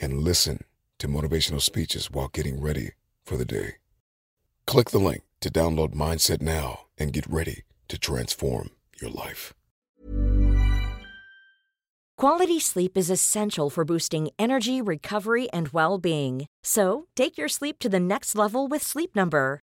and listen to motivational speeches while getting ready for the day. Click the link to download Mindset now and get ready to transform your life. Quality sleep is essential for boosting energy, recovery, and well being. So, take your sleep to the next level with Sleep Number.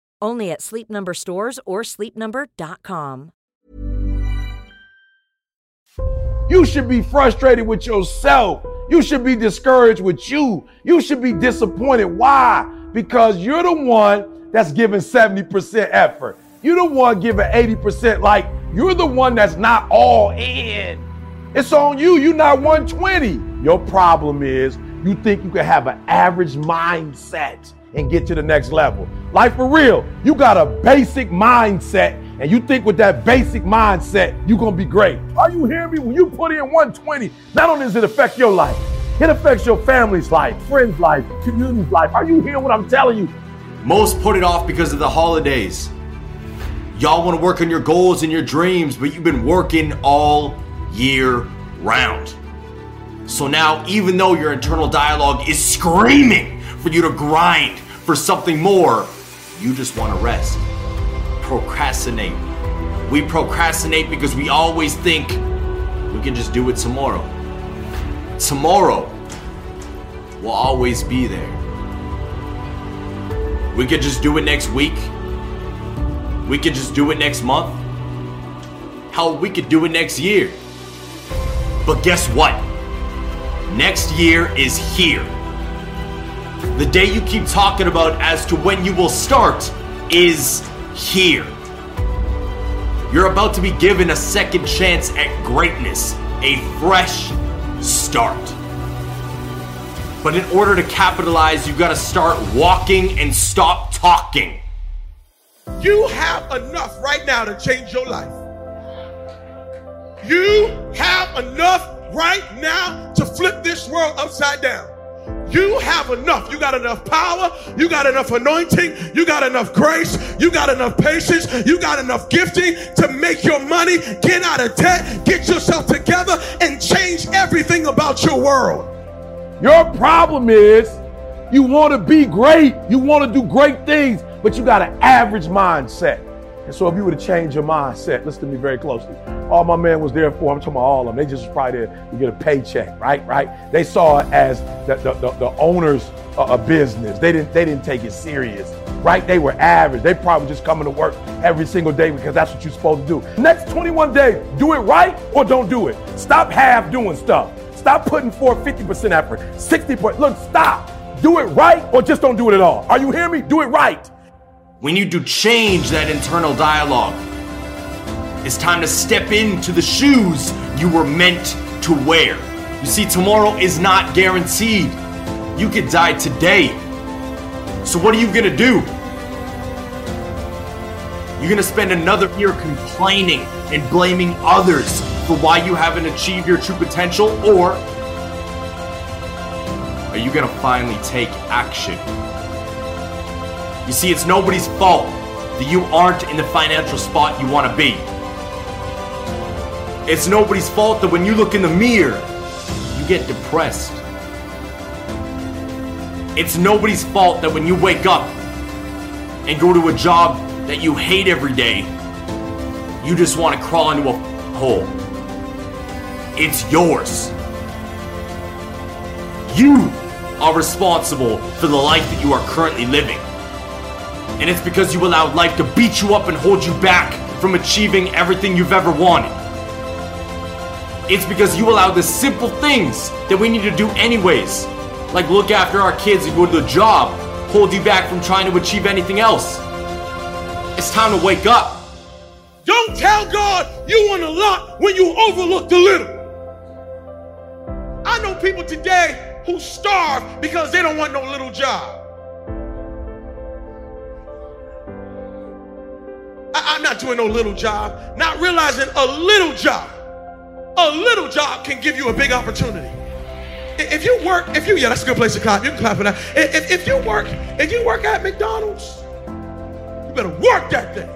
Only at Sleep Number stores or sleepnumber.com. You should be frustrated with yourself. You should be discouraged with you. You should be disappointed. Why? Because you're the one that's giving 70% effort. You're the one giving 80%. Like, you're the one that's not all in. It's on you. You're not 120. Your problem is you think you can have an average mindset and get to the next level. Like for real, you got a basic mindset and you think with that basic mindset, you're gonna be great. Are you hearing me? When you put in 120, not only does it affect your life, it affects your family's life, friends' life, community's life. Are you hearing what I'm telling you? Most put it off because of the holidays. Y'all want to work on your goals and your dreams, but you've been working all year round. So now, even though your internal dialogue is screaming for you to grind for something more, you just want to rest. Procrastinate. We procrastinate because we always think we can just do it tomorrow. Tomorrow will always be there. We could just do it next week. We could just do it next month. Hell, we could do it next year. But guess what? Next year is here. The day you keep talking about as to when you will start is here. You're about to be given a second chance at greatness, a fresh start. But in order to capitalize, you've gotta start walking and stop talking. You have enough right now to change your life. You have enough right now to flip this world upside down. You have enough. You got enough power. You got enough anointing. You got enough grace. You got enough patience. You got enough gifting to make your money, get out of debt, get yourself together, and change everything about your world. Your problem is you want to be great, you want to do great things, but you got an average mindset. And so if you were to change your mindset, listen to me very closely. All my man was there for, I'm talking about all of them. They just was probably there to get a paycheck, right? Right? They saw it as the, the, the, the owners a business. They didn't they didn't take it serious. Right? They were average. They probably just coming to work every single day because that's what you're supposed to do. Next 21 days, do it right or don't do it. Stop half doing stuff. Stop putting forth 50% effort, 60%. Look, stop. Do it right or just don't do it at all. Are you hearing me? Do it right. We need to change that internal dialogue. It's time to step into the shoes you were meant to wear. You see, tomorrow is not guaranteed. You could die today. So, what are you gonna do? You're gonna spend another year complaining and blaming others for why you haven't achieved your true potential, or are you gonna finally take action? You see, it's nobody's fault that you aren't in the financial spot you want to be. It's nobody's fault that when you look in the mirror, you get depressed. It's nobody's fault that when you wake up and go to a job that you hate every day, you just want to crawl into a hole. It's yours. You are responsible for the life that you are currently living. And it's because you allowed life to beat you up and hold you back from achieving everything you've ever wanted. It's because you allow the simple things that we need to do anyways, like look after our kids and go to the job, hold you back from trying to achieve anything else. It's time to wake up. Don't tell God you want a lot when you overlook the little. I know people today who starve because they don't want no little job. I, am not doing no little job, not realizing a little job, a little job can give you a big opportunity. If you work, if you, yeah, that's a good place to clap. You can clap for that. If, if you work, if you work at McDonald's, you better work that thing.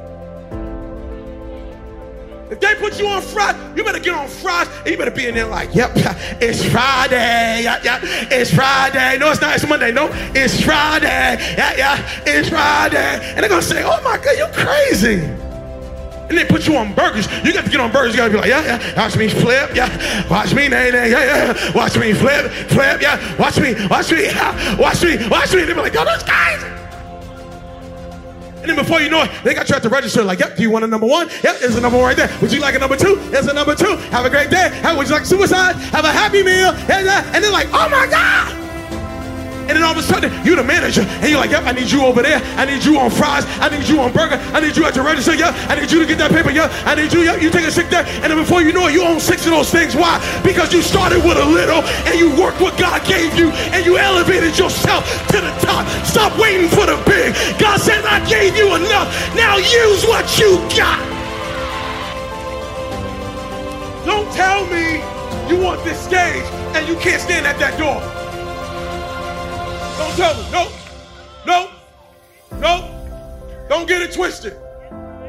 If they put you on Friday, you better get on Friday and you better be in there like, yep, it's Friday. Yeah, yeah, it's Friday. No, it's not. It's Monday. No, it's Friday. Yeah, yeah, it's Friday. And they're going to say, oh my God, you're crazy. And they put you on burgers. You got to get on burgers. You got to be like, yeah, yeah. Watch me flip. Yeah. Watch me, nay, nay. Yeah, yeah. Watch me flip, flip. Yeah. Watch me, watch me. Yeah. Watch me, watch me. They be like, oh, that's crazy. And then before you know it, they got you at the register like, yep, do you want a number one? Yep, there's a number one right there. Would you like a number two? There's a number two. Have a great day. How would you like suicide? Have a happy meal. And they're like, oh my God. And then all of a sudden, you're the manager, and you're like, yep, I need you over there. I need you on fries. I need you on burger. I need you at the register. Yep, I need you to get that paper. Yep, I need you. Yep, you take a sick day. And then before you know it, you own six of those things. Why? Because you started with a little, and you worked what God gave you, and you elevated yourself to the top. Stop waiting for the big. God said, I gave you enough. Now use what you got. Don't tell me you want this stage and you can't stand at that door. Don't tell me. Don't get it twisted.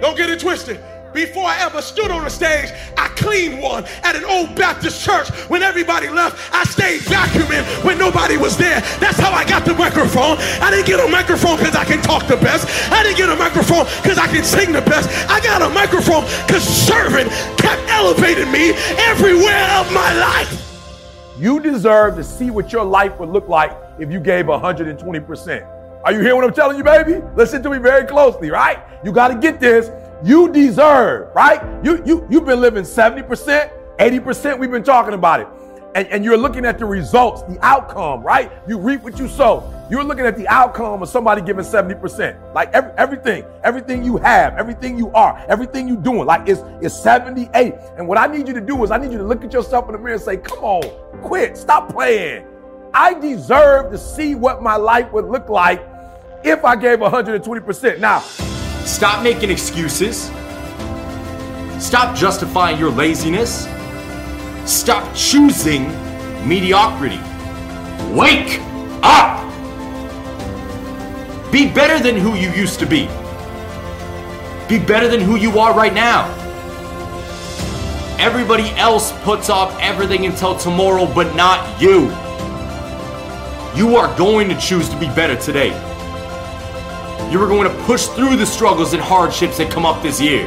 Don't get it twisted. Before I ever stood on a stage, I cleaned one at an old Baptist church. When everybody left, I stayed vacuuming when nobody was there. That's how I got the microphone. I didn't get a microphone because I can talk the best. I didn't get a microphone because I can sing the best. I got a microphone because serving kept elevating me everywhere of my life. You deserve to see what your life would look like if you gave 120%. Are you hearing what I'm telling you, baby? Listen to me very closely, right? You got to get this. You deserve, right? You you you've been living 70%, 80%. We've been talking about it. And, and you're looking at the results, the outcome, right? You reap what you sow. You're looking at the outcome of somebody giving 70%. Like every, everything, everything you have, everything you are, everything you're doing, like it's, it's 78. And what I need you to do is I need you to look at yourself in the mirror and say, come on, quit, stop playing. I deserve to see what my life would look like if I gave 120%. Now, stop making excuses. Stop justifying your laziness. Stop choosing mediocrity. Wake up! Be better than who you used to be. Be better than who you are right now. Everybody else puts off everything until tomorrow, but not you. You are going to choose to be better today. You are going to push through the struggles and hardships that come up this year.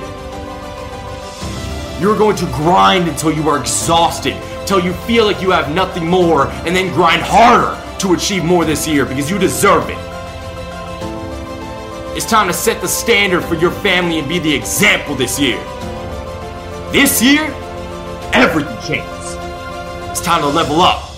You're going to grind until you are exhausted, until you feel like you have nothing more, and then grind harder to achieve more this year because you deserve it. It's time to set the standard for your family and be the example this year. This year, everything changes. It's time to level up.